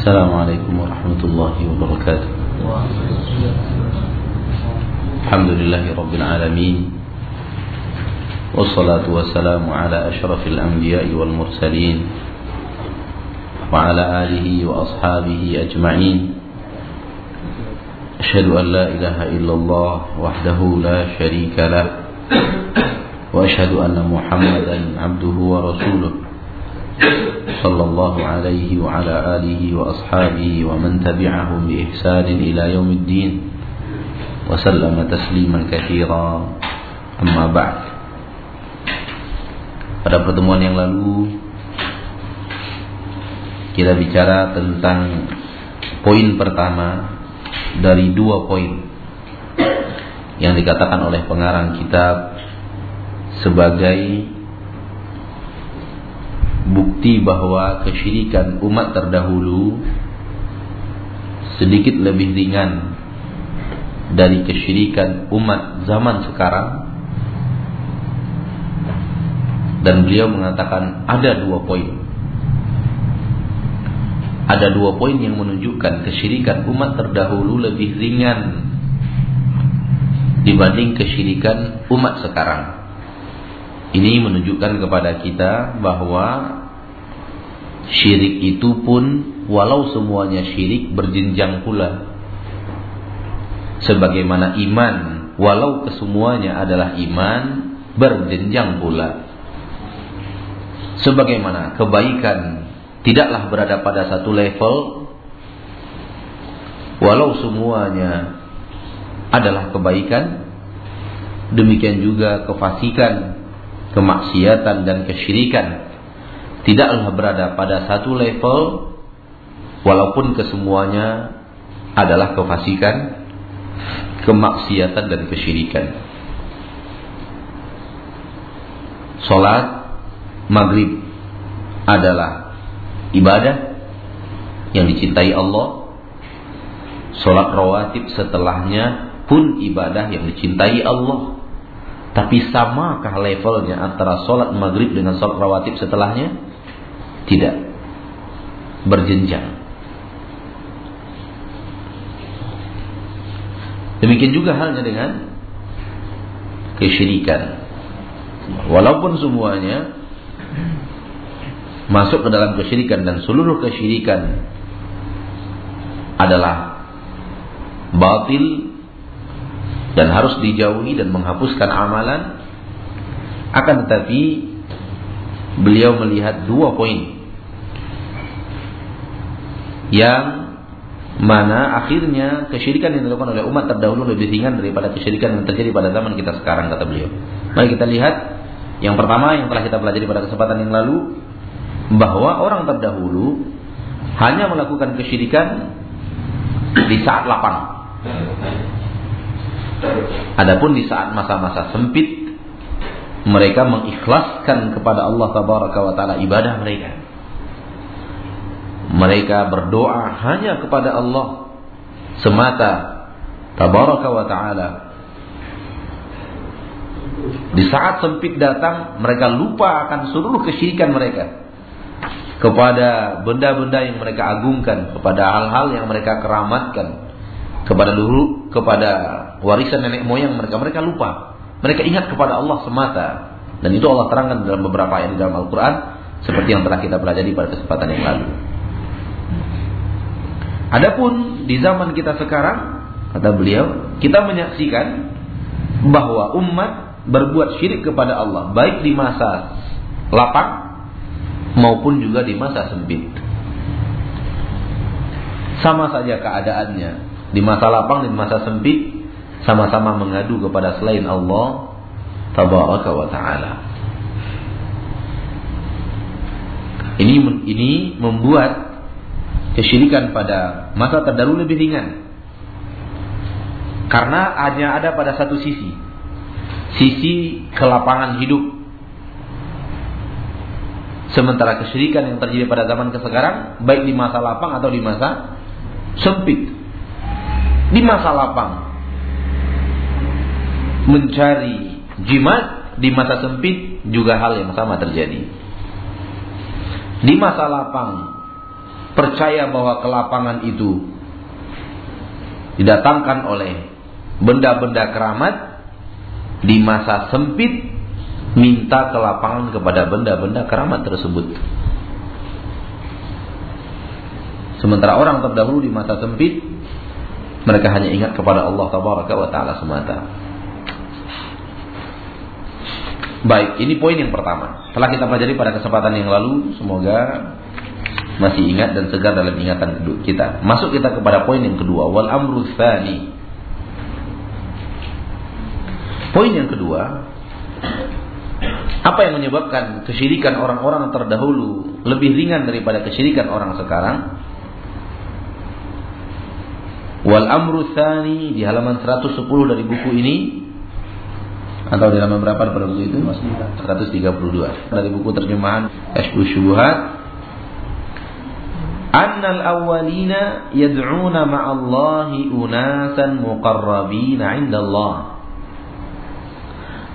السلام عليكم ورحمة الله وبركاته. الحمد لله رب العالمين والصلاة والسلام على أشرف الأنبياء والمرسلين وعلى آله وأصحابه أجمعين. أشهد أن لا إله إلا الله وحده لا شريك له وأشهد أن محمدا عبده ورسوله. صلى الله عليه وعلى آله وأصحابه ومن تبعهم بإحسان إلى يوم الدين وسلم تسليما كثيرا أما بعد Pada pertemuan yang lalu kita bicara tentang poin pertama dari dua poin yang dikatakan oleh pengarang kitab sebagai bukti bahwa kesyirikan umat terdahulu sedikit lebih ringan dari kesyirikan umat zaman sekarang. Dan beliau mengatakan ada dua poin. Ada dua poin yang menunjukkan kesyirikan umat terdahulu lebih ringan dibanding kesyirikan umat sekarang ini menunjukkan kepada kita bahwa syirik itu pun walau semuanya syirik berjenjang pula. Sebagaimana iman walau kesemuanya adalah iman berjenjang pula. Sebagaimana kebaikan tidaklah berada pada satu level walau semuanya adalah kebaikan demikian juga kefasikan kemaksiatan dan kesyirikan tidaklah berada pada satu level walaupun kesemuanya adalah kefasikan kemaksiatan dan kesyirikan. Salat maghrib adalah ibadah yang dicintai Allah. Salat rawatib setelahnya pun ibadah yang dicintai Allah tapi samakah levelnya antara sholat maghrib dengan sholat rawatib setelahnya? Tidak. Berjenjang. Demikian juga halnya dengan kesyirikan. Walaupun semuanya masuk ke dalam kesyirikan dan seluruh kesyirikan adalah batil dan harus dijauhi dan menghapuskan amalan akan tetapi beliau melihat dua poin yang mana akhirnya kesyirikan yang dilakukan oleh umat terdahulu lebih ringan daripada kesyirikan yang terjadi pada zaman kita sekarang kata beliau. Mari kita lihat yang pertama yang telah kita pelajari pada kesempatan yang lalu bahwa orang terdahulu hanya melakukan kesyirikan di saat lapang. Adapun di saat masa-masa sempit mereka mengikhlaskan kepada Allah tabaraka wa taala ibadah mereka. Mereka berdoa hanya kepada Allah semata tabaraka wa taala. Di saat sempit datang, mereka lupa akan seluruh kesyirikan mereka kepada benda-benda yang mereka agungkan, kepada hal-hal yang mereka keramatkan, kepada dulu kepada warisan nenek moyang mereka. Mereka lupa. Mereka ingat kepada Allah semata. Dan itu Allah terangkan dalam beberapa ayat di dalam Al-Qur'an seperti yang telah kita pelajari pada kesempatan yang lalu. Adapun di zaman kita sekarang kata beliau kita menyaksikan bahwa umat berbuat syirik kepada Allah baik di masa lapang maupun juga di masa sempit. Sama saja keadaannya. Di masa lapang dan masa sempit sama-sama mengadu kepada selain Allah tabaraka wa taala. Ini ini membuat kesyirikan pada masa terdahulu lebih ringan. Karena hanya ada pada satu sisi. Sisi kelapangan hidup. Sementara kesyirikan yang terjadi pada zaman sekarang baik di masa lapang atau di masa sempit di masa lapang mencari jimat di masa sempit juga hal yang sama terjadi. Di masa lapang percaya bahwa kelapangan itu didatangkan oleh benda-benda keramat di masa sempit minta kelapangan kepada benda-benda keramat tersebut. Sementara orang terdahulu di masa sempit mereka hanya ingat kepada Allah tabaraka wa taala semata. Baik, ini poin yang pertama. Telah kita pelajari pada kesempatan yang lalu, semoga masih ingat dan segar dalam ingatan kita. Masuk kita kepada poin yang kedua, wal amru tsani. Poin yang kedua, apa yang menyebabkan kesyirikan orang-orang terdahulu lebih ringan daripada kesyirikan orang sekarang? Wal amru tsani di halaman 110 dari buku ini atau di halaman berapa pada buku itu? 132 dari buku terjemahan Kashfu Syubuhat Annal awwalina yad'una ma'allahi unasan muqarrabina 'inda Allah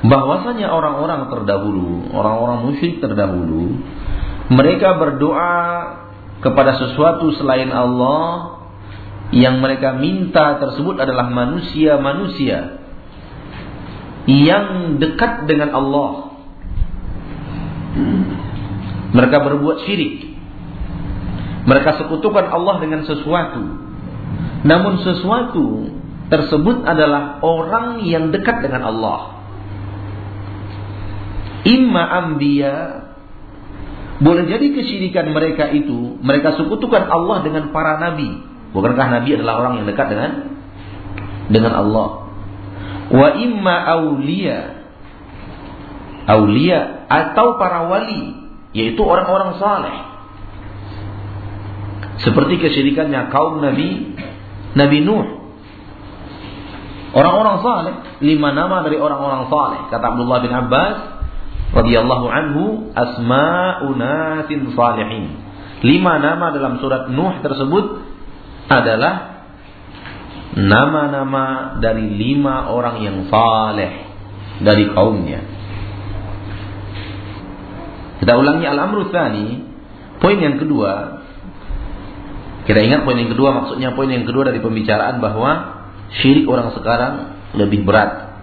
bahwasanya orang-orang terdahulu, orang-orang musyrik terdahulu, mereka berdoa kepada sesuatu selain Allah yang mereka minta tersebut adalah manusia-manusia yang dekat dengan Allah. Mereka berbuat syirik. Mereka sekutukan Allah dengan sesuatu. Namun sesuatu tersebut adalah orang yang dekat dengan Allah. Imma ambia boleh jadi kesyirikan mereka itu mereka sekutukan Allah dengan para nabi Bukankah Nabi adalah orang yang dekat dengan dengan Allah? Wa imma aulia aulia atau para wali yaitu orang-orang saleh. Seperti kesyirikannya kaum Nabi Nabi Nuh. Orang-orang saleh, lima nama dari orang-orang saleh. Kata Abdullah bin Abbas radhiyallahu anhu, asma'unatin salihin. Lima nama dalam surat Nuh tersebut adalah nama-nama dari lima orang yang saleh dari kaumnya. Kita ulangi al-amru tsani, poin yang kedua. Kita ingat poin yang kedua maksudnya poin yang kedua dari pembicaraan bahwa syirik orang sekarang lebih berat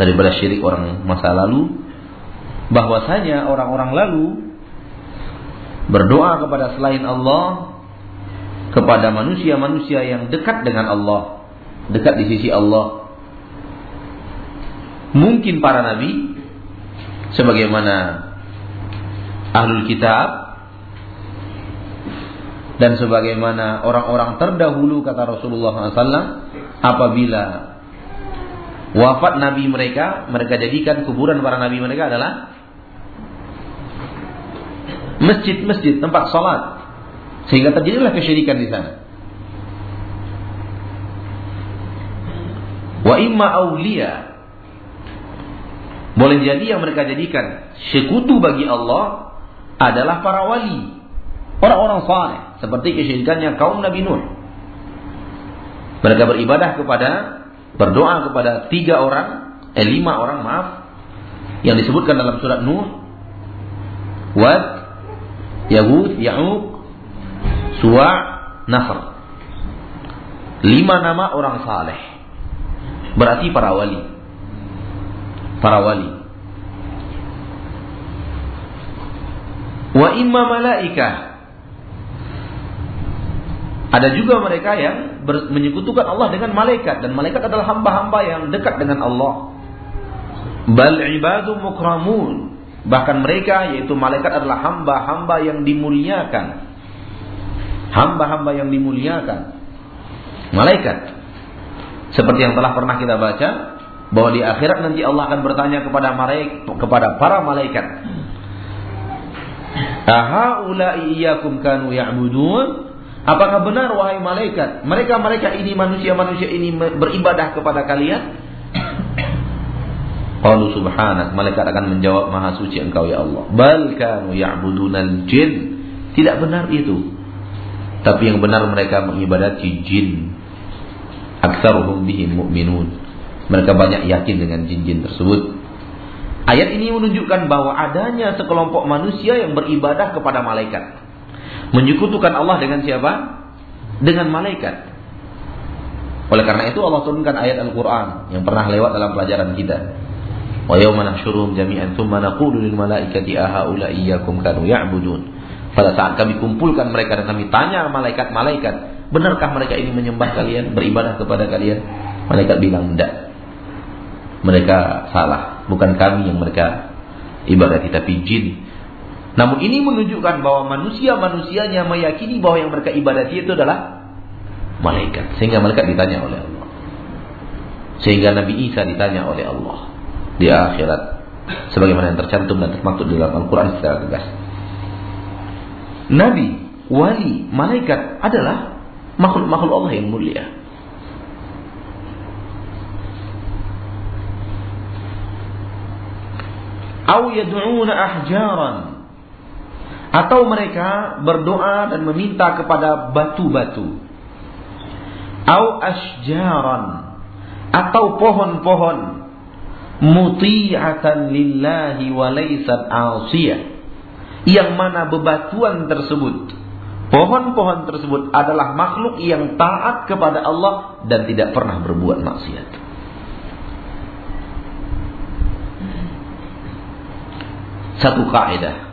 daripada syirik orang masa lalu. Bahwasanya orang-orang lalu berdoa kepada selain Allah kepada manusia-manusia yang dekat dengan Allah, dekat di sisi Allah. Mungkin para nabi sebagaimana ahlul kitab dan sebagaimana orang-orang terdahulu kata Rasulullah SAW apabila wafat nabi mereka mereka jadikan kuburan para nabi mereka adalah masjid-masjid tempat salat sehingga terjadilah kesyirikan di sana. Wa imma awliya boleh jadi yang mereka jadikan sekutu bagi Allah adalah para wali, orang-orang saleh, seperti kesyirikannya kaum Nabi Nuh. Mereka beribadah kepada berdoa kepada tiga orang, eh lima orang maaf, yang disebutkan dalam surat Nuh, Wad, Yahud, Ya'uq, Suwa Nasr. Lima nama orang saleh. Berarti para wali. Para wali. Wa imma malaika. Ada juga mereka yang menyekutukan Allah dengan malaikat dan malaikat adalah hamba-hamba yang dekat dengan Allah. Bal ibadu mukramun. Bahkan mereka yaitu malaikat adalah hamba-hamba yang dimuliakan hamba-hamba yang dimuliakan. Malaikat. Seperti yang telah pernah kita baca bahwa di akhirat nanti Allah akan bertanya kepada malaikat kepada para malaikat. Ya'budun? Apakah benar wahai malaikat, mereka-mereka ini manusia-manusia ini beribadah kepada kalian? Qalu subhanak, malaikat akan menjawab maha suci engkau ya Allah. Bal kanu ya'budunal jin. Tidak benar itu. Tapi yang benar mereka mengibadati jin. Aksaruhum bihim mu'minun. Mereka banyak yakin dengan jin-jin tersebut. Ayat ini menunjukkan bahwa adanya sekelompok manusia yang beribadah kepada malaikat. Menyekutukan Allah dengan siapa? Dengan malaikat. Oleh karena itu Allah turunkan ayat Al-Quran yang pernah lewat dalam pelajaran kita. Wa yawma nahsyuruhum jami'an thumma naqulu malaikati ahaula iyyakum kanu ya'budun. Pada saat kami kumpulkan mereka dan kami tanya malaikat-malaikat, benarkah mereka ini menyembah kalian, beribadah kepada kalian? Malaikat bilang tidak. Mereka salah, bukan kami yang mereka ibadati tapi jin. Namun ini menunjukkan bahwa manusia-manusianya meyakini bahwa yang mereka ibadati itu adalah malaikat. Sehingga malaikat ditanya oleh Allah. Sehingga Nabi Isa ditanya oleh Allah di akhirat sebagaimana yang tercantum dan termaktub dalam Al-Qur'an secara tegas. Nabi, wali, malaikat adalah makhluk-makhluk Allah yang mulia. Au atau mereka berdoa dan meminta kepada batu-batu. Au asjaran atau pohon-pohon muti'atan lillahi wa laysat 'asiyah yang mana bebatuan tersebut pohon-pohon tersebut adalah makhluk yang taat kepada Allah dan tidak pernah berbuat maksiat. Satu kaidah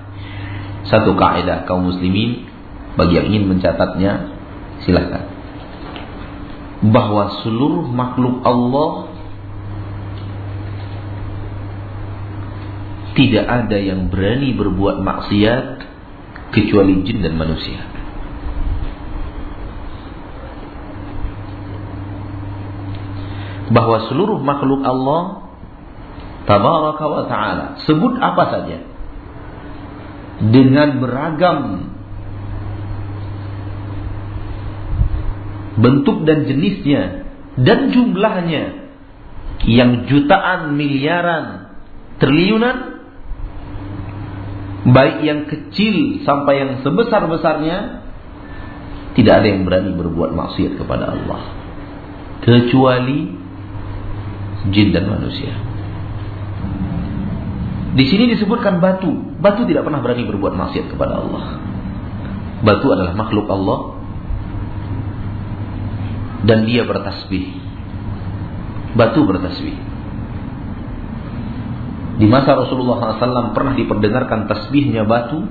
satu kaidah kaum muslimin bagi yang ingin mencatatnya silahkan bahwa seluruh makhluk Allah tidak ada yang berani berbuat maksiat kecuali jin dan manusia. Bahwa seluruh makhluk Allah tabaraka wa taala sebut apa saja dengan beragam bentuk dan jenisnya dan jumlahnya yang jutaan miliaran triliunan baik yang kecil sampai yang sebesar-besarnya tidak ada yang berani berbuat maksiat kepada Allah kecuali jin dan manusia. Di sini disebutkan batu. Batu tidak pernah berani berbuat maksiat kepada Allah. Batu adalah makhluk Allah dan dia bertasbih. Batu bertasbih. Di masa Rasulullah SAW pernah diperdengarkan tasbihnya batu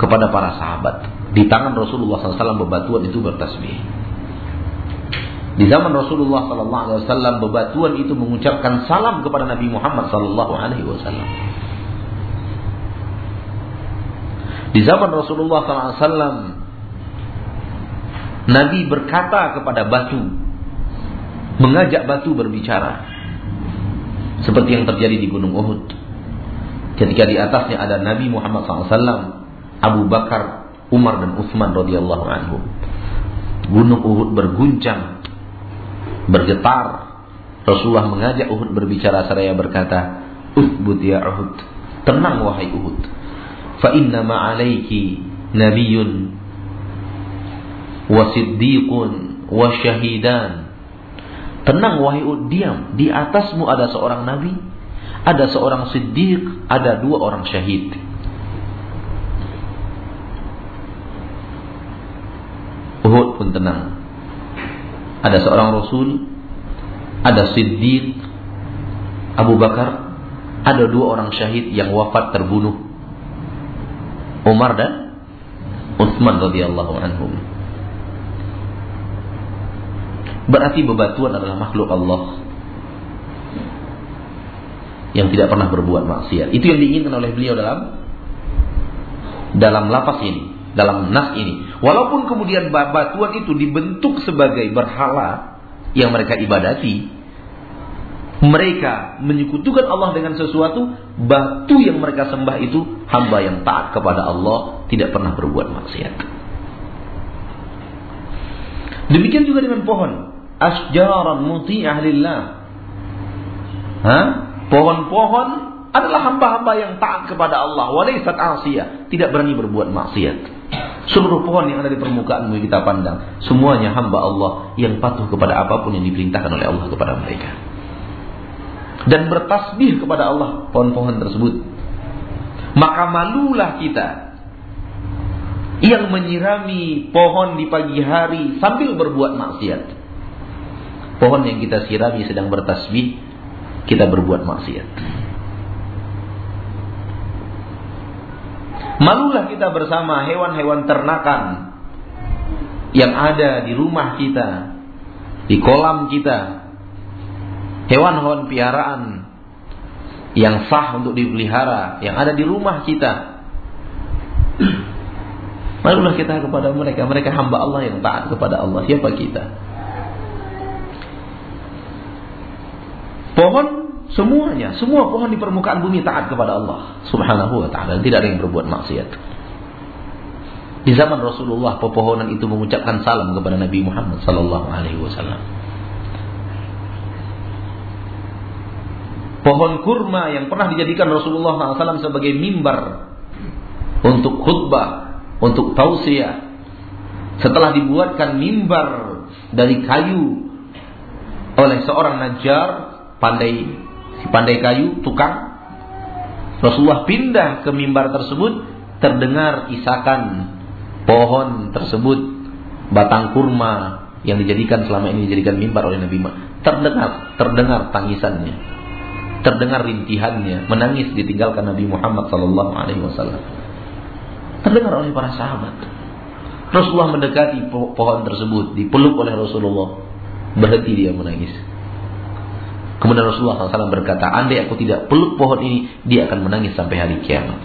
kepada para sahabat. Di tangan Rasulullah SAW bebatuan itu bertasbih. Di zaman Rasulullah SAW bebatuan itu mengucapkan salam kepada Nabi Muhammad SAW. Di zaman Rasulullah SAW Nabi berkata kepada batu Mengajak batu berbicara seperti yang terjadi di Gunung Uhud. Ketika di atasnya ada Nabi Muhammad SAW, Abu Bakar, Umar dan Utsman radhiyallahu anhu. Gunung Uhud berguncang, bergetar. Rasulullah mengajak Uhud berbicara seraya berkata, "Uthbut ya Uhud, tenang wahai Uhud. Fa inna ma'alaiki nabiyyun wa siddiqun wa Tenang wahai Ud, diam. Di atasmu ada seorang nabi, ada seorang siddiq, ada dua orang syahid. Uhud pun tenang. Ada seorang rasul, ada siddiq, Abu Bakar, ada dua orang syahid yang wafat terbunuh. Umar dan Utsman radhiyallahu anhum. Berarti bebatuan adalah makhluk Allah yang tidak pernah berbuat maksiat. Itu yang diinginkan oleh beliau dalam dalam lapas ini, dalam nas ini. Walaupun kemudian batuan itu dibentuk sebagai berhala yang mereka ibadati, mereka menyekutukan Allah dengan sesuatu, batu yang mereka sembah itu hamba yang taat kepada Allah, tidak pernah berbuat maksiat. Demikian juga dengan pohon asjaran muti'ah lillah. Hah? Pohon-pohon adalah hamba-hamba yang taat kepada Allah. Walaisat asiyah. Tidak berani berbuat maksiat. Seluruh pohon yang ada di permukaan bumi kita pandang. Semuanya hamba Allah yang patuh kepada apa pun yang diperintahkan oleh Allah kepada mereka. Dan bertasbih kepada Allah pohon-pohon tersebut. Maka malulah kita yang menyirami pohon di pagi hari sambil berbuat maksiat. Pohon yang kita sirami sedang bertasbih, kita berbuat maksiat. Malulah kita bersama hewan-hewan ternakan yang ada di rumah kita, di kolam kita. Hewan-hewan piaraan yang sah untuk dipelihara, yang ada di rumah kita. Malulah kita kepada mereka. Mereka hamba Allah yang taat kepada Allah. Siapa kita? Pohon semuanya, semua pohon di permukaan bumi taat kepada Allah Subhanahu wa taala. Tidak ada yang berbuat maksiat. Di zaman Rasulullah pepohonan itu mengucapkan salam kepada Nabi Muhammad sallallahu alaihi wasallam. Pohon kurma yang pernah dijadikan Rasulullah SAW sebagai mimbar untuk khutbah untuk tausiah. Setelah dibuatkan mimbar dari kayu oleh seorang najar pandai si pandai kayu tukang Rasulullah pindah ke mimbar tersebut terdengar isakan pohon tersebut batang kurma yang dijadikan selama ini dijadikan mimbar oleh Nabi terdengar terdengar tangisannya terdengar rintihannya menangis ditinggalkan Nabi Muhammad sallallahu alaihi wasallam Terdengar oleh para sahabat. Rasulullah mendekati pohon tersebut, dipeluk oleh Rasulullah. Berhenti dia menangis. Kemudian Rasulullah SAW berkata, andai aku tidak peluk pohon ini, dia akan menangis sampai hari kiamat.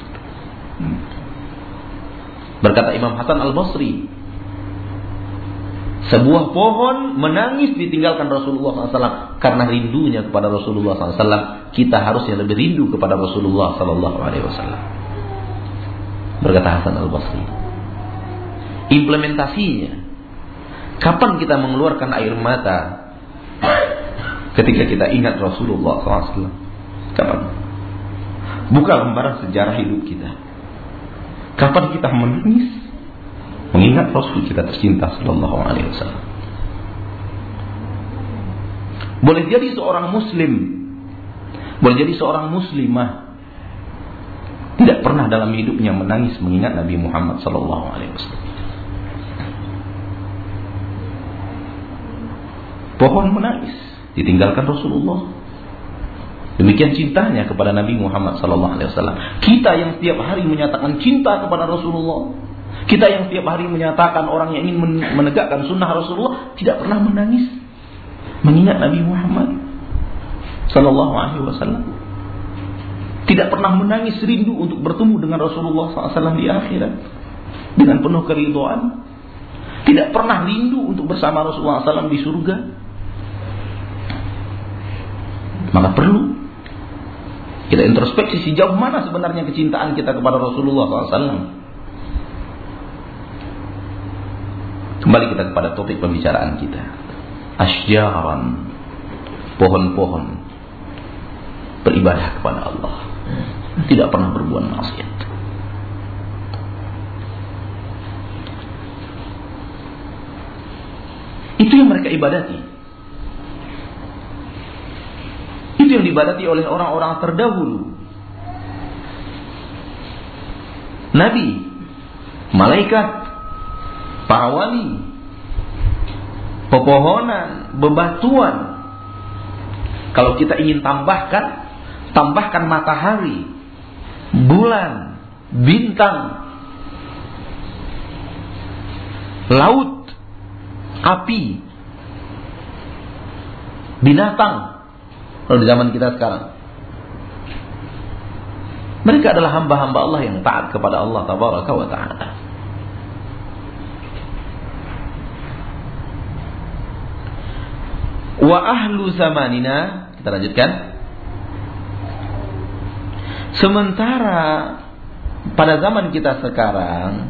Berkata Imam Hasan Al-Basri, sebuah pohon menangis ditinggalkan Rasulullah SAW karena rindunya kepada Rasulullah SAW. Kita harusnya lebih rindu kepada Rasulullah SAW. Berkata Hasan Al-Basri. Implementasinya. Kapan kita mengeluarkan air mata ketika kita ingat Rasulullah SAW? Kapan? Buka lembaran sejarah hidup kita. Kapan kita menangis mengingat Rasul kita tercinta Sallallahu Alaihi Wasallam? Boleh jadi seorang Muslim, boleh jadi seorang Muslimah tidak pernah dalam hidupnya menangis mengingat Nabi Muhammad sallallahu alaihi wasallam. Pohon menangis ditinggalkan Rasulullah. Demikian cintanya kepada Nabi Muhammad wasallam. Kita yang setiap hari menyatakan cinta kepada Rasulullah, kita yang setiap hari menyatakan orang yang ingin menegakkan sunnah Rasulullah tidak pernah menangis mengingat Nabi Muhammad sallallahu alaihi wasallam. Tidak pernah menangis rindu untuk bertemu dengan Rasulullah SAW di akhirat. Dengan penuh keriduan. Tidak pernah rindu untuk bersama Rasulullah SAW di surga. Maka perlu kita introspeksi sejauh mana sebenarnya kecintaan kita kepada Rasulullah SAW. Kembali kita kepada topik pembicaraan kita. Asjaran. Pohon-pohon. Beribadah kepada Allah tidak pernah berbuat maksiat. Itu yang mereka ibadati. Itu yang dibadati oleh orang-orang terdahulu. Nabi, malaikat, para wali, pepohonan, bebatuan. Kalau kita ingin tambahkan tambahkan matahari, bulan, bintang, laut, api, binatang. Kalau di zaman kita sekarang. Mereka adalah hamba-hamba Allah yang taat kepada Allah tabaraka wa ta'ala. Wa ahlu zamanina, kita lanjutkan. Sementara pada zaman kita sekarang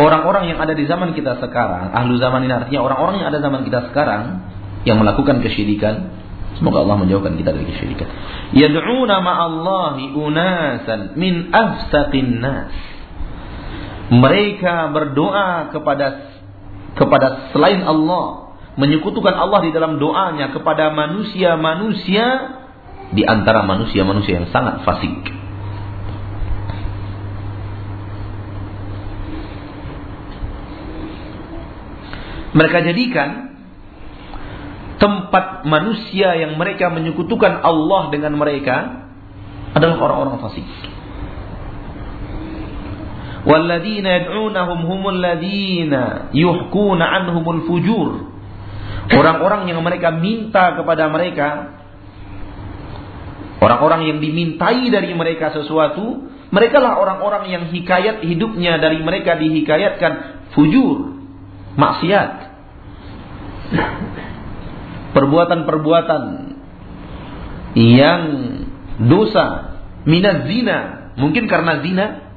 orang-orang yang ada di zaman kita sekarang, ahlu zaman ini artinya orang-orang yang ada zaman kita sekarang yang melakukan kesyirikan semoga Allah menjauhkan kita dari kesyirikan yad'una ma'allahi unasan min afsaqin nas mereka berdoa kepada kepada selain Allah menyekutukan Allah di dalam doanya kepada manusia-manusia di antara manusia-manusia yang sangat fasik. Mereka jadikan tempat manusia yang mereka menyekutukan Allah dengan mereka adalah orang-orang fasik. والذين يدعونهم هم الذين يحكون عنهم الفجور Orang-orang yang mereka minta kepada mereka Orang-orang yang dimintai dari mereka sesuatu Mereka lah orang-orang yang hikayat hidupnya dari mereka dihikayatkan Fujur Maksiat Perbuatan-perbuatan Yang dosa Minat zina Mungkin karena zina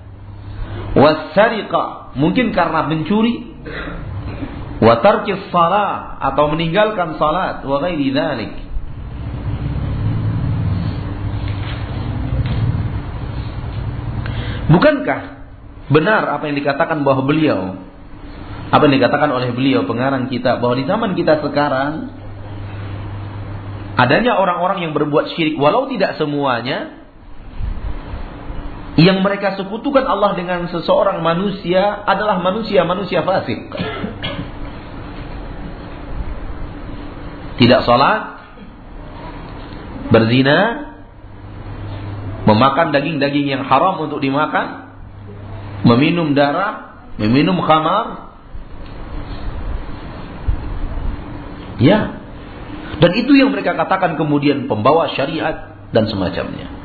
wasariqa mungkin karena mencuri wa tarkis salat atau meninggalkan salat wa ghairi dzalik Bukankah benar apa yang dikatakan bahwa beliau apa yang dikatakan oleh beliau pengarang kita bahwa di zaman kita sekarang adanya orang-orang yang berbuat syirik walau tidak semuanya yang mereka sekutukan Allah dengan seseorang manusia adalah manusia-manusia fasik. Tidak sholat, berzina, memakan daging-daging yang haram untuk dimakan, meminum darah, meminum khamar. Ya. Dan itu yang mereka katakan kemudian pembawa syariat dan semacamnya.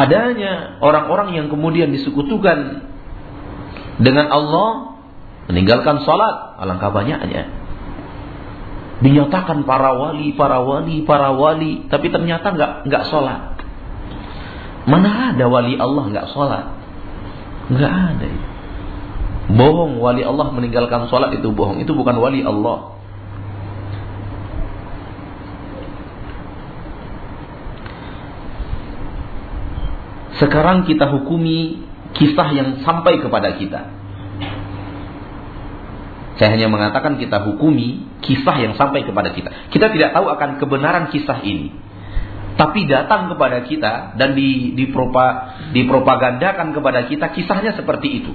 adanya orang-orang yang kemudian disekutukan dengan Allah meninggalkan salat alangkah banyaknya dinyatakan para wali para wali para wali tapi ternyata nggak nggak sholat mana ada wali Allah nggak sholat nggak ada bohong wali Allah meninggalkan sholat itu bohong itu bukan wali Allah Sekarang kita hukumi kisah yang sampai kepada kita. Saya hanya mengatakan kita hukumi kisah yang sampai kepada kita. Kita tidak tahu akan kebenaran kisah ini. Tapi datang kepada kita dan di, dipropa, dipropagandakan kepada kita kisahnya seperti itu.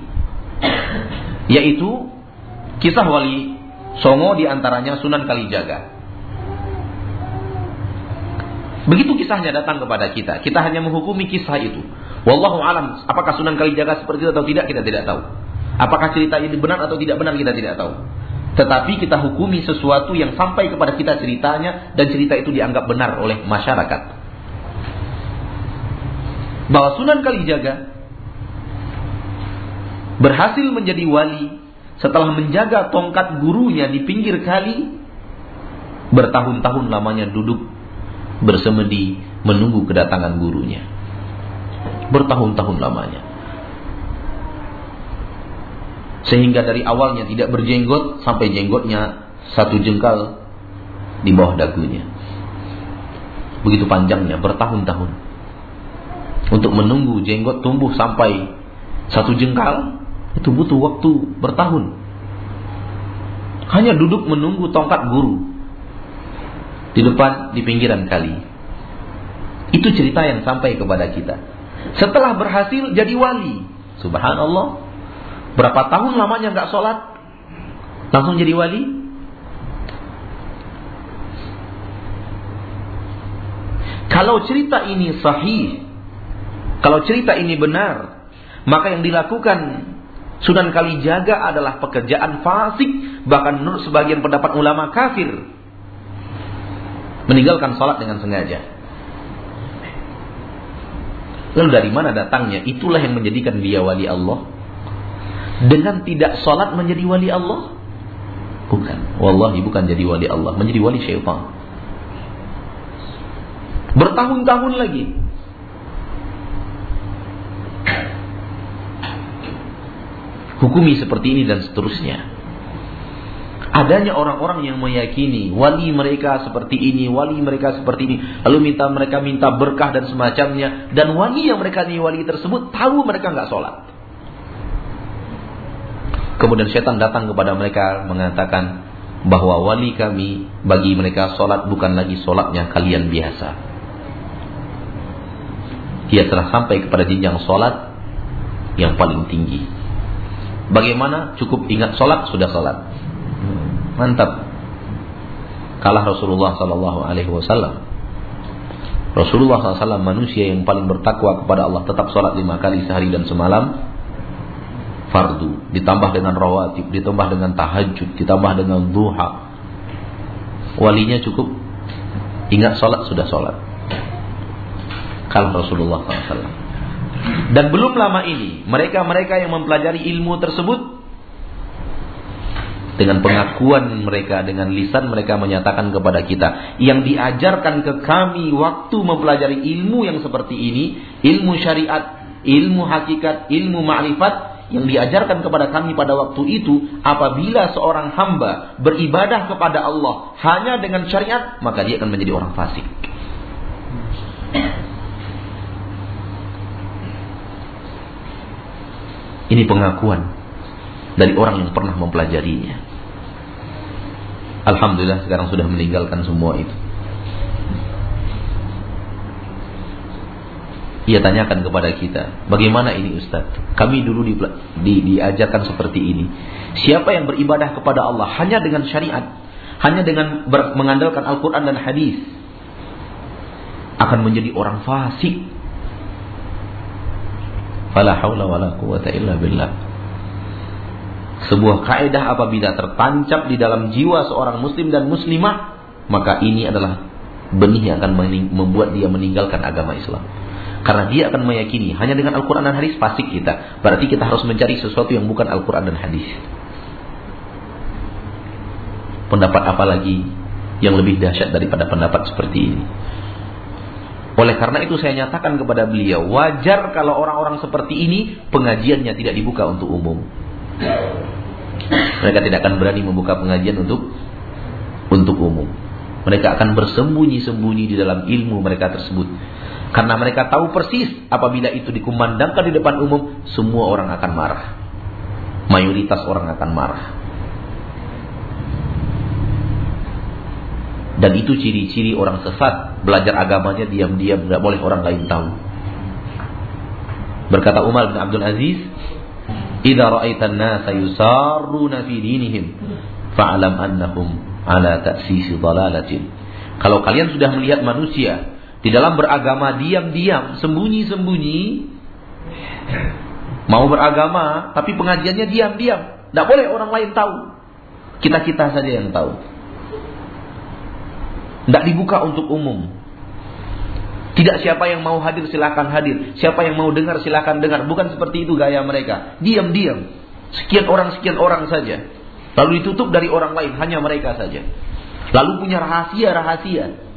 Yaitu kisah wali Songo di antaranya Sunan Kalijaga. Begitu kisahnya datang kepada kita. Kita hanya menghukumi kisah itu. Wallahu alam, apakah Sunan Kalijaga seperti itu atau tidak kita tidak tahu. Apakah cerita ini benar atau tidak benar kita tidak tahu. Tetapi kita hukumi sesuatu yang sampai kepada kita ceritanya dan cerita itu dianggap benar oleh masyarakat. Bahwa Sunan Kalijaga berhasil menjadi wali setelah menjaga tongkat gurunya di pinggir kali bertahun-tahun lamanya duduk bersemedi menunggu kedatangan gurunya. Bertahun-tahun lamanya. Sehingga dari awalnya tidak berjenggot sampai jenggotnya satu jengkal di bawah dagunya. Begitu panjangnya bertahun-tahun. Untuk menunggu jenggot tumbuh sampai satu jengkal itu butuh waktu bertahun. Hanya duduk menunggu tongkat guru di depan di pinggiran kali. Itu cerita yang sampai kepada kita. Setelah berhasil jadi wali, subhanallah. Berapa tahun lamanya nggak sholat, langsung jadi wali? Kalau cerita ini sahih, kalau cerita ini benar, maka yang dilakukan Sunan Kalijaga adalah pekerjaan fasik, bahkan menurut sebagian pendapat ulama kafir meninggalkan sholat dengan sengaja. Lalu dari mana datangnya? Itulah yang menjadikan dia wali Allah. Dengan tidak sholat menjadi wali Allah? Bukan. Wallahi bukan jadi wali Allah. Menjadi wali syaitan. Bertahun-tahun lagi. Hukumi seperti ini dan seterusnya adanya orang-orang yang meyakini wali mereka seperti ini, wali mereka seperti ini, lalu minta mereka minta berkah dan semacamnya, dan wali yang mereka ini wali tersebut tahu mereka nggak sholat. Kemudian setan datang kepada mereka mengatakan bahwa wali kami bagi mereka sholat bukan lagi sholatnya kalian biasa. dia telah sampai kepada jenjang sholat yang paling tinggi. Bagaimana? Cukup ingat sholat, sudah sholat. Mantap. Kalah Rasulullah Sallallahu Alaihi Wasallam. Rasulullah SAW manusia yang paling bertakwa kepada Allah tetap sholat lima kali sehari dan semalam fardu ditambah dengan rawatib ditambah dengan tahajud ditambah dengan duha. Walinya cukup. Ingat sholat sudah sholat. Kalau Rasulullah SAW dan belum lama ini mereka-mereka yang mempelajari ilmu tersebut dengan pengakuan mereka dengan lisan mereka menyatakan kepada kita yang diajarkan ke kami waktu mempelajari ilmu yang seperti ini ilmu syariat ilmu hakikat ilmu ma'rifat yang diajarkan kepada kami pada waktu itu apabila seorang hamba beribadah kepada Allah hanya dengan syariat maka dia akan menjadi orang fasik. Ini pengakuan dari orang yang pernah mempelajarinya. Alhamdulillah sekarang sudah meninggalkan semua itu Ia tanyakan kepada kita, bagaimana ini Ustaz? Kami dulu di, di, diajarkan seperti ini. Siapa yang beribadah kepada Allah hanya dengan syariat, hanya dengan ber, mengandalkan Al-Quran dan hadis, akan menjadi orang fasik. Fala quwata illa billah. Sebuah kaidah apabila tertancap di dalam jiwa seorang muslim dan muslimah, maka ini adalah benih yang akan membuat dia meninggalkan agama Islam. Karena dia akan meyakini hanya dengan Al-Quran dan hadis fasik kita. Berarti kita harus mencari sesuatu yang bukan Al-Quran dan hadis. Pendapat apa lagi yang lebih dahsyat daripada pendapat seperti ini? Oleh karena itu saya nyatakan kepada beliau, wajar kalau orang-orang seperti ini pengajiannya tidak dibuka untuk umum. Mereka tidak akan berani membuka pengajian untuk untuk umum. Mereka akan bersembunyi-sembunyi di dalam ilmu mereka tersebut. Karena mereka tahu persis apabila itu dikumandangkan di depan umum, semua orang akan marah. Mayoritas orang akan marah. Dan itu ciri-ciri orang sesat, belajar agamanya diam-diam, nggak boleh orang lain tahu. Berkata Umar bin Abdul Aziz, "Idza ra'aitan nasa yusarruna fi dinihim, fa'lam annahum ala ta'sisi dhalalatin." Kalau kalian sudah melihat manusia di dalam beragama diam-diam, sembunyi-sembunyi. Mau beragama, tapi pengajiannya diam-diam. Tidak boleh orang lain tahu. Kita-kita saja yang tahu. Tidak dibuka untuk umum. Tidak siapa yang mau hadir silakan hadir. Siapa yang mau dengar silakan dengar. Bukan seperti itu gaya mereka. Diam-diam. Sekian orang sekian orang saja. Lalu ditutup dari orang lain hanya mereka saja. Lalu punya rahasia-rahasia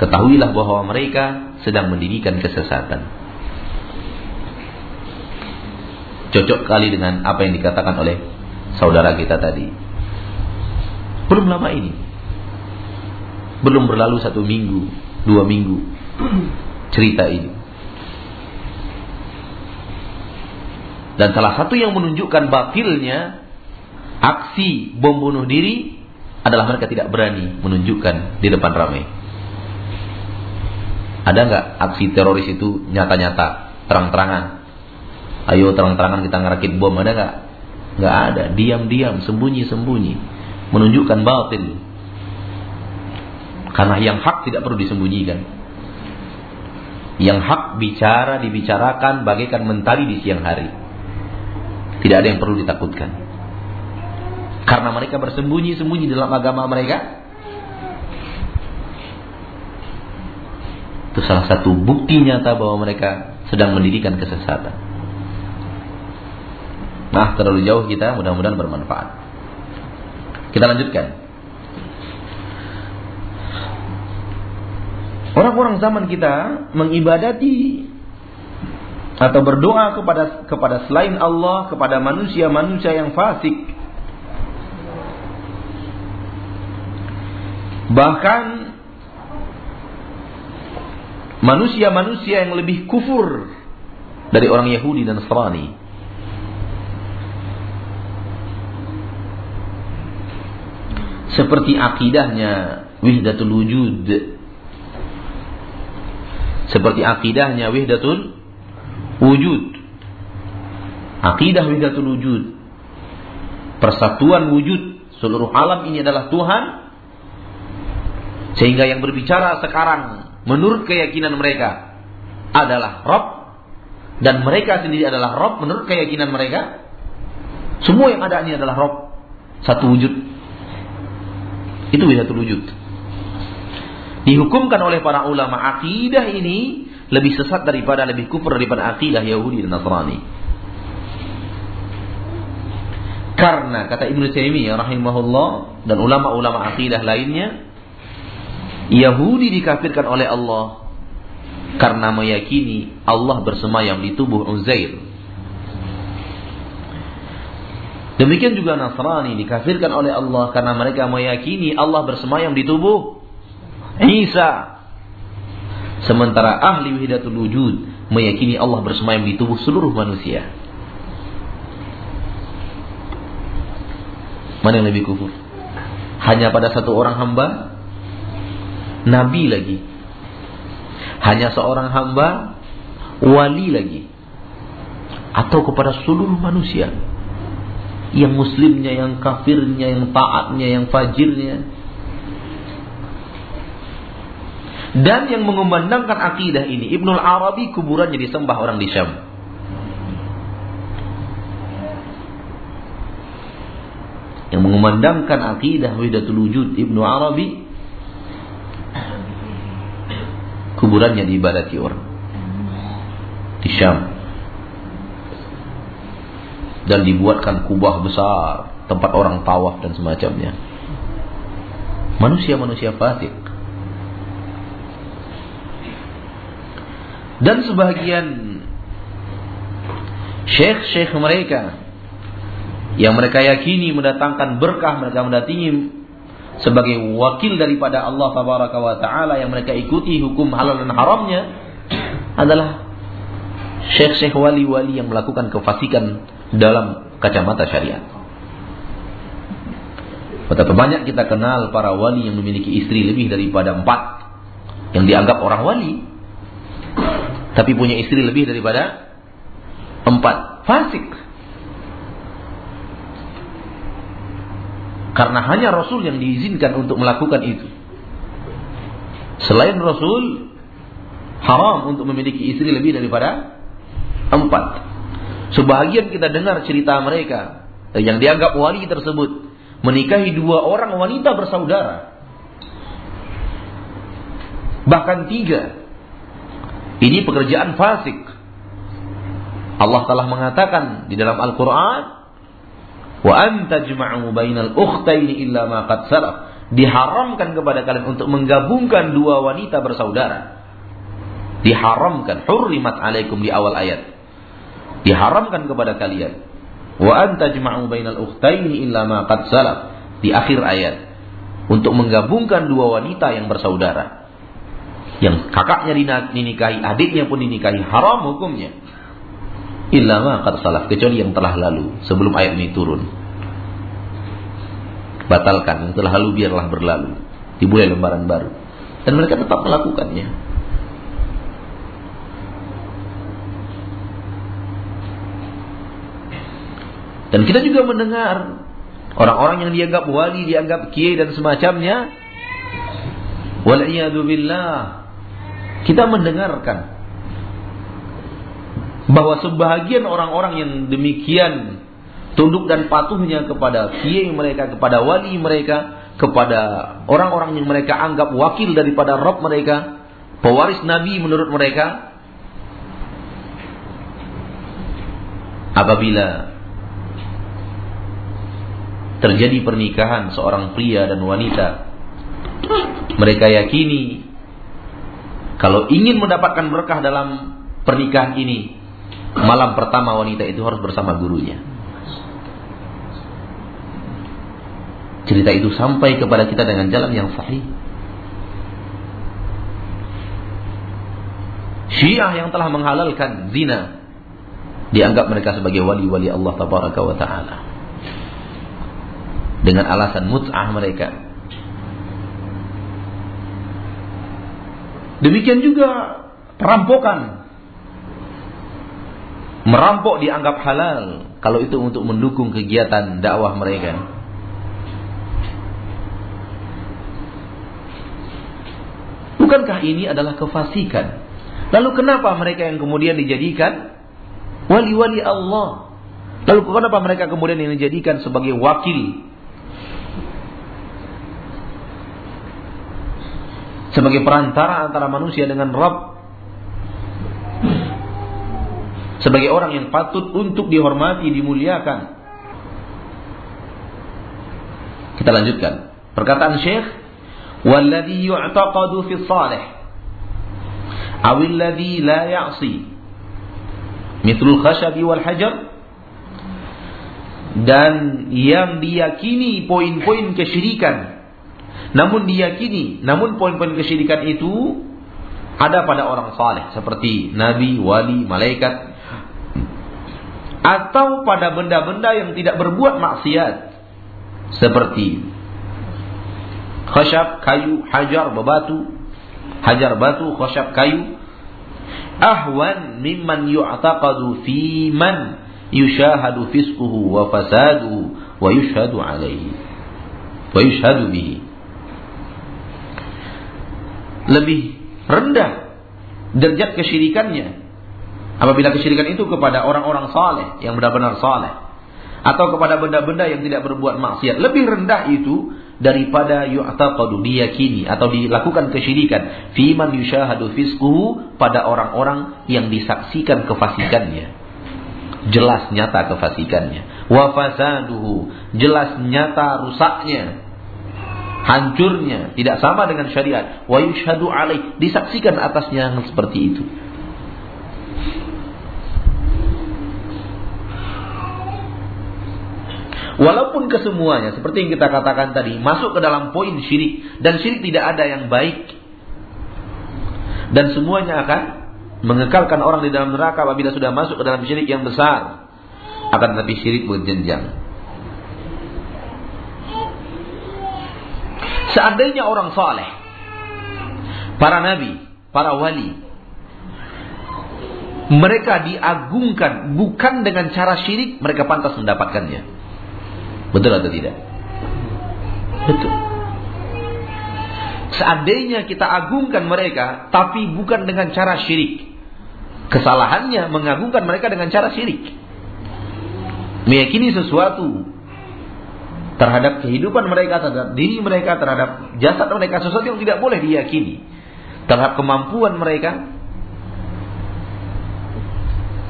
ketahuilah bahwa mereka sedang mendirikan kesesatan. Cocok kali dengan apa yang dikatakan oleh saudara kita tadi. Belum lama ini. Belum berlalu satu minggu, dua minggu. Cerita ini. Dan salah satu yang menunjukkan batilnya aksi bom bunuh diri adalah mereka tidak berani menunjukkan di depan ramai. Ada nggak aksi teroris itu nyata-nyata, terang-terangan? Ayo terang-terangan kita ngerakit bom, ada nggak? Nggak ada, diam-diam, sembunyi-sembunyi, menunjukkan batin. Karena yang hak tidak perlu disembunyikan. Yang hak bicara dibicarakan bagaikan mentari di siang hari. Tidak ada yang perlu ditakutkan. Karena mereka bersembunyi-sembunyi dalam agama mereka, Itu salah satu bukti nyata bahwa mereka sedang mendirikan kesesatan. Nah, terlalu jauh kita, mudah-mudahan bermanfaat. Kita lanjutkan. Orang-orang zaman kita mengibadati atau berdoa kepada kepada selain Allah, kepada manusia-manusia yang fasik. Bahkan manusia-manusia yang lebih kufur dari orang Yahudi dan Nasrani. Seperti akidahnya wihdatul wujud. Seperti akidahnya wihdatul wujud. Akidah wihdatul wujud. Persatuan wujud. Seluruh alam ini adalah Tuhan. Sehingga yang berbicara sekarang menurut keyakinan mereka adalah Rob dan mereka sendiri adalah Rob menurut keyakinan mereka. Semua yang ada ini adalah Rob. Satu wujud. Itu wihdatul wujud. Dihukumkan oleh para ulama akidah ini lebih sesat daripada lebih kufur daripada akidah Yahudi dan Nasrani. Karena kata Ibnu Taimiyah rahimahullah dan ulama-ulama akidah lainnya Yahudi dikafirkan oleh Allah karena meyakini Allah bersemayam di tubuh Uzair. Demikian juga Nasrani dikafirkan oleh Allah karena mereka meyakini Allah bersemayam di tubuh Isa. Sementara ahli wihidatul wujud meyakini Allah bersemayam di tubuh seluruh manusia. Mana yang lebih kufur? Hanya pada satu orang hamba? Nabi lagi. Hanya seorang hamba? Wali lagi. Atau kepada seluruh manusia? Yang muslimnya, yang kafirnya, yang taatnya, yang fajirnya, Dan yang mengumandangkan akidah ini Ibnul Arabi kuburannya disembah orang di Syam. Yang mengumandangkan akidah Widatul Wujud Ibnu Arabi kuburannya diibadati orang di Syam. Dan dibuatkan kubah besar tempat orang tawaf dan semacamnya. Manusia-manusia fasik dan sebagian syekh-syekh mereka yang mereka yakini mendatangkan berkah mereka mendatangi sebagai wakil daripada Allah tabaraka wa taala yang mereka ikuti hukum halal dan haramnya adalah syekh-syekh wali-wali yang melakukan kefasikan dalam kacamata syariat. Betapa banyak kita kenal para wali yang memiliki istri lebih daripada empat yang dianggap orang wali tapi punya istri lebih daripada empat. Fasik. Karena hanya Rasul yang diizinkan untuk melakukan itu. Selain Rasul, haram untuk memiliki istri lebih daripada empat. Sebahagian kita dengar cerita mereka yang dianggap wali tersebut menikahi dua orang wanita bersaudara. Bahkan tiga. Ini pekerjaan fasik. Allah telah mengatakan di dalam Al-Quran, Wa anta jma'u bainal ukhtaini illa ma qad. Diharamkan kepada kalian untuk menggabungkan dua wanita bersaudara. Diharamkan. Hurrimat alaikum di awal ayat. Diharamkan kepada kalian. Wa anta jma'u bainal ukhtaini illa ma qad salaf. Di akhir ayat. Untuk menggabungkan dua wanita yang bersaudara yang kakaknya dinikahi, adiknya pun dinikahi, haram hukumnya. Illa ma qad salaf, kecuali yang telah lalu sebelum ayat ini turun. Batalkan yang telah lalu biarlah berlalu. Dimulai lembaran baru. Dan mereka tetap melakukannya. Dan kita juga mendengar orang-orang yang dianggap wali, dianggap kiai dan semacamnya. Wal'iyadu billah kita mendengarkan bahwa sebahagian orang-orang yang demikian tunduk dan patuhnya kepada kiai mereka, kepada wali mereka, kepada orang-orang yang mereka anggap wakil daripada Rob mereka, pewaris Nabi menurut mereka, apabila terjadi pernikahan seorang pria dan wanita, mereka yakini kalau ingin mendapatkan berkah dalam pernikahan ini, malam pertama wanita itu harus bersama gurunya. Cerita itu sampai kepada kita dengan jalan yang sahih. Syiah yang telah menghalalkan zina dianggap mereka sebagai wali-wali Allah tabaraka wa taala. Dengan alasan mut'ah mereka Demikian juga perampokan. Merampok dianggap halal kalau itu untuk mendukung kegiatan dakwah mereka. Bukankah ini adalah kefasikan? Lalu kenapa mereka yang kemudian dijadikan wali-wali Allah? Lalu kenapa mereka kemudian yang dijadikan sebagai wakil sebagai perantara antara manusia dengan Rabb sebagai orang yang patut untuk dihormati, dimuliakan. Kita lanjutkan. Perkataan Syekh, "Walladhi yu'taqadu fi salih awil ladhi la ya'si." Mithlul khashabi wal hajar dan yang diyakini poin-poin kesyirikan namun diyakini, namun poin-poin kesyirikan itu ada pada orang saleh seperti nabi, wali, malaikat atau pada benda-benda yang tidak berbuat maksiat. Seperti khasyab kayu, hajar bebatu, hajar batu, khasyab kayu. Ahwan mimman yu'taqadu fi man yushahadu fisquhu wa fasaduhu wa yushhadu alaihi wa yushhadu bihi. Lebih rendah derajat kesyirikannya apabila kesyirikan itu kepada orang-orang saleh yang benar-benar saleh atau kepada benda-benda yang tidak berbuat maksiat lebih rendah itu daripada yu'taqadu diyakini atau dilakukan kesyirikan fiman yushahadu fisquhu pada orang-orang yang disaksikan kefasikannya. Jelas nyata kefasikannya. Wa fasaduhu jelas nyata rusaknya. Hancurnya tidak sama dengan syariat. Wa yushhadu alaih disaksikan atasnya yang seperti itu Walaupun kesemuanya seperti yang kita katakan tadi masuk ke dalam poin syirik. Dan syirik tidak ada yang baik. Dan semuanya akan mengekalkan orang di dalam neraka apabila sudah masuk ke dalam syirik yang besar. Akan tetapi syirik berjenjang. Seandainya orang saleh, para nabi, para wali, mereka diagungkan bukan dengan cara syirik, mereka pantas mendapatkannya. Betul atau tidak? Betul. Seandainya kita agungkan mereka, tapi bukan dengan cara syirik. Kesalahannya mengagungkan mereka dengan cara syirik. Meyakini sesuatu terhadap kehidupan mereka, terhadap diri mereka, terhadap jasad mereka, sesuatu yang tidak boleh diyakini. Terhadap kemampuan mereka.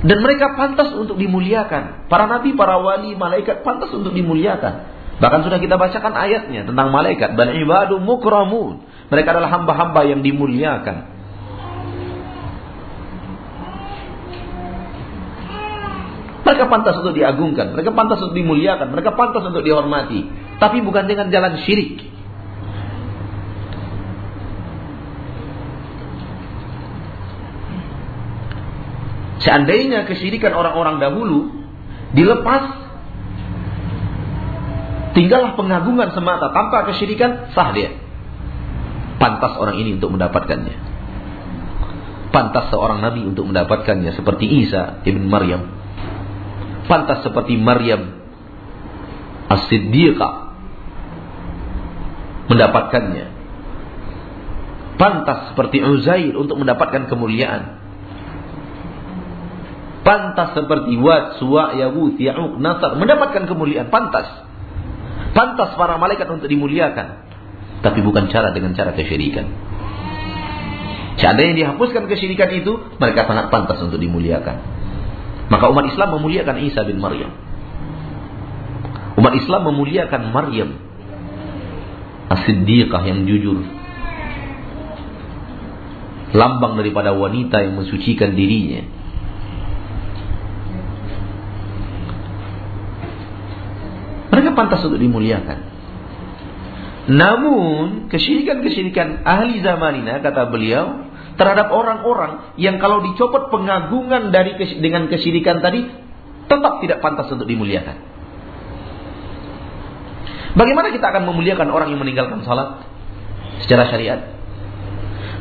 Dan mereka pantas untuk dimuliakan. Para nabi, para wali, malaikat pantas untuk dimuliakan. Bahkan sudah kita bacakan ayatnya tentang malaikat. Dan ibadu mukramun. Mereka adalah hamba-hamba yang dimuliakan. Mereka pantas untuk diagungkan, mereka pantas untuk dimuliakan, mereka pantas untuk dihormati. Tapi bukan dengan jalan syirik. Seandainya kesyirikan orang-orang dahulu dilepas, tinggallah pengagungan semata tanpa kesyirikan, sah dia. Pantas orang ini untuk mendapatkannya. Pantas seorang nabi untuk mendapatkannya seperti Isa ibn Maryam pantas seperti Maryam As-Siddiqah mendapatkannya. Pantas seperti Uzair untuk mendapatkan kemuliaan. Pantas seperti Wad, Suwa, Yahud, Ya'uq, Nasar mendapatkan kemuliaan. Pantas. Pantas para malaikat untuk dimuliakan. Tapi bukan cara dengan cara kesyirikan. Seandainya dihapuskan kesyirikan itu, mereka sangat pantas untuk dimuliakan. Maka umat Islam memuliakan Isa bin Maryam. Umat Islam memuliakan Maryam. As-Siddiqah yang jujur. Lambang daripada wanita yang mensucikan dirinya. Mereka pantas untuk dimuliakan. Namun, kesyirikan-kesyirikan ahli zamanina, kata beliau, terhadap orang-orang yang kalau dicopot pengagungan dari dengan kesyirikan tadi tetap tidak pantas untuk dimuliakan. Bagaimana kita akan memuliakan orang yang meninggalkan salat secara syariat?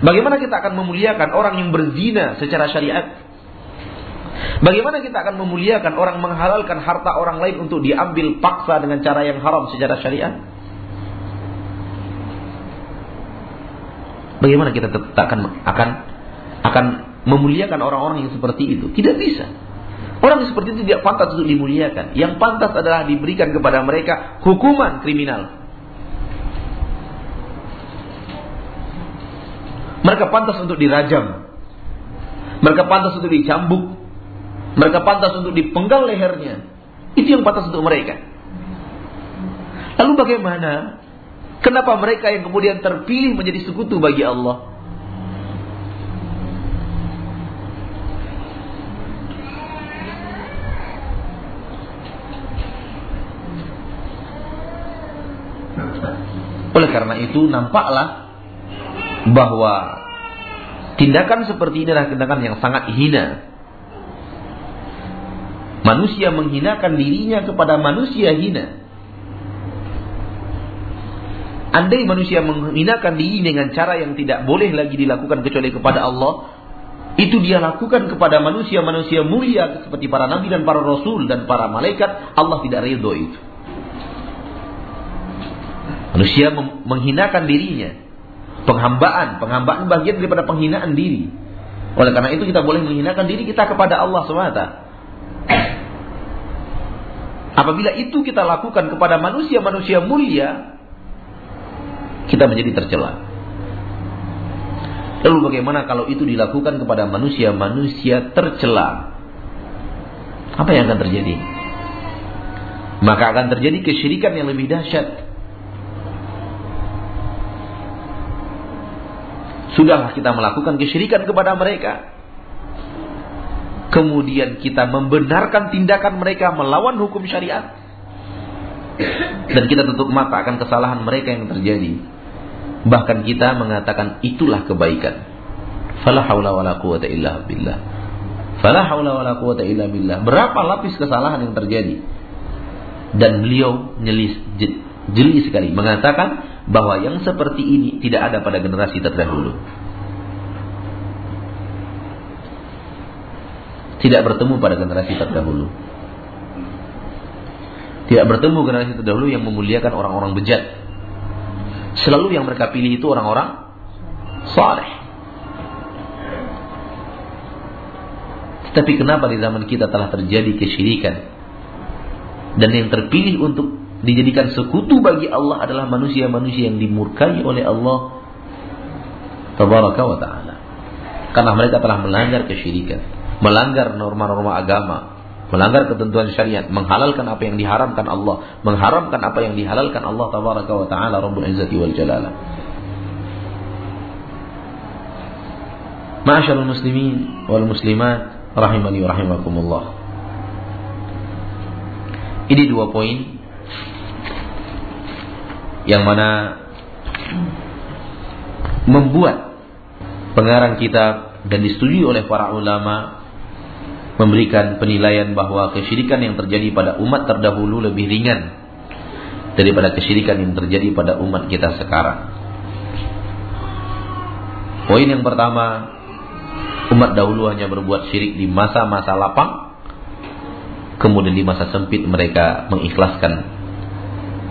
Bagaimana kita akan memuliakan orang yang berzina secara syariat? Bagaimana kita akan memuliakan orang menghalalkan harta orang lain untuk diambil paksa dengan cara yang haram secara syariat? Bagaimana kita akan akan akan memuliakan orang-orang yang seperti itu? Tidak bisa. Orang yang seperti itu tidak pantas untuk dimuliakan. Yang pantas adalah diberikan kepada mereka hukuman kriminal. Mereka pantas untuk dirajam. Mereka pantas untuk dicambuk. Mereka pantas untuk dipenggal lehernya. Itu yang pantas untuk mereka. Lalu bagaimana? Kenapa mereka yang kemudian terpilih menjadi sekutu bagi Allah? Oleh karena itu nampaklah bahwa tindakan seperti ini adalah tindakan yang sangat hina. Manusia menghinakan dirinya kepada manusia hina. Andai manusia menghinakan diri dengan cara yang tidak boleh lagi dilakukan kecuali kepada Allah, itu dia lakukan kepada manusia-manusia mulia seperti para nabi dan para rasul dan para malaikat, Allah tidak ridho itu. Manusia menghinakan dirinya. Penghambaan, penghambaan bagian daripada penghinaan diri. Oleh karena itu kita boleh menghinakan diri kita kepada Allah SWT. Apabila itu kita lakukan kepada manusia-manusia mulia, kita menjadi tercela. Lalu bagaimana kalau itu dilakukan kepada manusia-manusia tercela? Apa yang akan terjadi? Maka akan terjadi kesyirikan yang lebih dahsyat. Sudahlah kita melakukan kesyirikan kepada mereka. Kemudian kita membenarkan tindakan mereka melawan hukum syariat. Dan kita tutup mata akan kesalahan mereka yang terjadi. Bahkan kita mengatakan itulah kebaikan. Fala haula wala quwata illa billah. Fala haula wala quwata illa billah. Berapa lapis kesalahan yang terjadi? Dan beliau nyelis jeli sekali mengatakan bahwa yang seperti ini tidak ada pada generasi terdahulu. Tidak bertemu pada generasi terdahulu. Tidak bertemu generasi terdahulu yang memuliakan orang-orang bejat. Selalu yang mereka pilih itu orang-orang saleh. Tetapi kenapa di zaman kita telah terjadi kesyirikan? Dan yang terpilih untuk dijadikan sekutu bagi Allah adalah manusia-manusia yang dimurkai oleh Allah tabaraka wa taala. Karena mereka telah melanggar kesyirikan, melanggar norma-norma agama, melanggar ketentuan syariat, menghalalkan apa yang diharamkan Allah, mengharamkan apa yang dihalalkan Allah tabaraka wa taala Rabbul Izzati wal Jalalah. Ma'asyarul muslimin wal muslimat rahimani wa rahimakumullah. Ini dua poin yang mana membuat pengarang kitab dan disetujui oleh para ulama memberikan penilaian bahwa kesyirikan yang terjadi pada umat terdahulu lebih ringan daripada kesyirikan yang terjadi pada umat kita sekarang. Poin yang pertama, umat dahulu hanya berbuat syirik di masa-masa lapang, kemudian di masa sempit mereka mengikhlaskan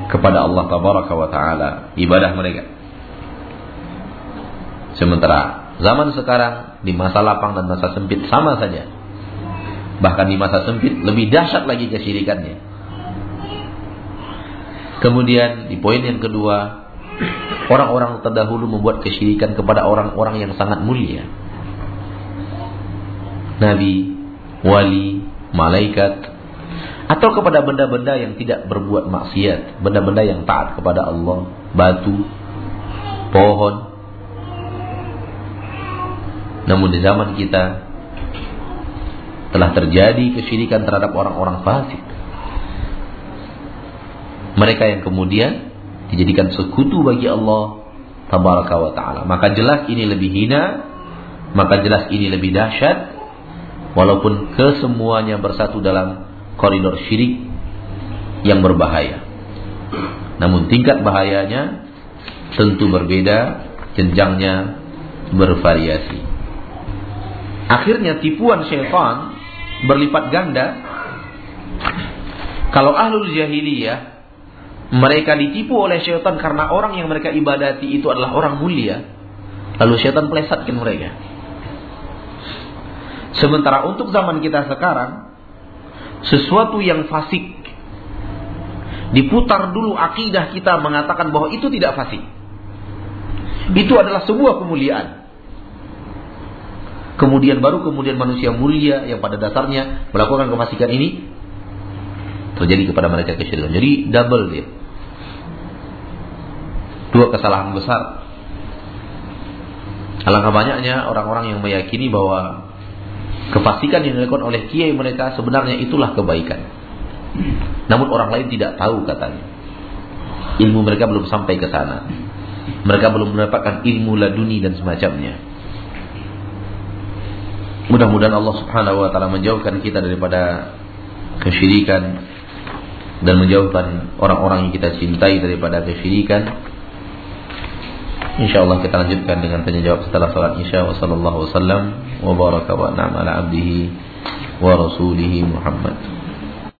kepada Allah tabaraka wa taala ibadah mereka. Sementara zaman sekarang di masa lapang dan masa sempit sama saja. Bahkan di masa sempit lebih dahsyat lagi kesyirikannya. Kemudian di poin yang kedua, orang-orang terdahulu membuat kesyirikan kepada orang-orang yang sangat mulia. Nabi, wali, malaikat, atau kepada benda-benda yang tidak berbuat maksiat, benda-benda yang taat kepada Allah, batu, pohon. Namun di zaman kita telah terjadi kesyirikan terhadap orang-orang fasik. Mereka yang kemudian dijadikan sekutu bagi Allah tabaraka wa taala. Maka jelas ini lebih hina, maka jelas ini lebih dahsyat walaupun kesemuanya bersatu dalam koridor syirik yang berbahaya. Namun tingkat bahayanya tentu berbeda, jenjangnya bervariasi. Akhirnya tipuan syaitan berlipat ganda. Kalau ahlul jahiliyah mereka ditipu oleh syaitan karena orang yang mereka ibadati itu adalah orang mulia. Lalu syaitan pelesatkan mereka. Sementara untuk zaman kita sekarang, sesuatu yang fasik diputar dulu akidah kita mengatakan bahwa itu tidak fasik. Itu adalah sebuah kemuliaan. Kemudian baru kemudian manusia mulia yang pada dasarnya melakukan kefasikan ini terjadi kepada mereka kesyirikan. Jadi double dia. Dua kesalahan besar. Alangkah banyaknya orang-orang yang meyakini bahwa kefasikan yang dilakukan oleh kiai mereka sebenarnya itulah kebaikan. Namun orang lain tidak tahu katanya. Ilmu mereka belum sampai ke sana. Mereka belum mendapatkan ilmu laduni dan semacamnya. Mudah-mudahan Allah Subhanahu wa taala menjauhkan kita daripada kesyirikan dan menjauhkan orang-orang yang kita cintai daripada kesyirikan. Insyaallah kita lanjutkan dengan tanya jawab setelah salat Isya wa sallallahu wasallam wa baraka wa na'am ala abdihi wa rasulihi Muhammad.